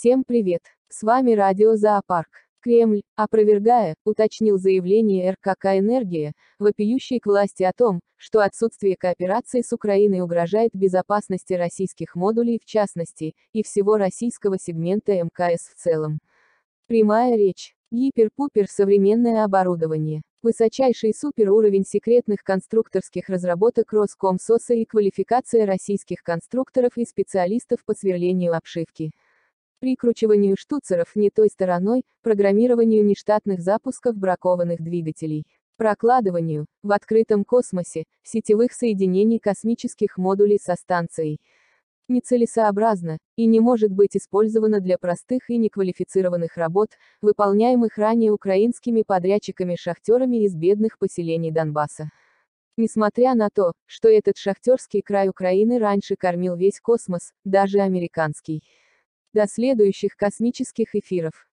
Всем привет! С вами радио «Зоопарк». Кремль, опровергая, уточнил заявление РКК «Энергия», вопиющей к власти о том, что отсутствие кооперации с Украиной угрожает безопасности российских модулей в частности, и всего российского сегмента МКС в целом. Прямая речь. Гипер-пупер современное оборудование. Высочайший суперуровень секретных конструкторских разработок Роскомсоса и квалификация российских конструкторов и специалистов по сверлению обшивки прикручиванию штуцеров не той стороной, программированию нештатных запусков бракованных двигателей, прокладыванию, в открытом космосе, сетевых соединений космических модулей со станцией. Нецелесообразно, и не может быть использовано для простых и неквалифицированных работ, выполняемых ранее украинскими подрядчиками-шахтерами из бедных поселений Донбасса. Несмотря на то, что этот шахтерский край Украины раньше кормил весь космос, даже американский. До следующих космических эфиров.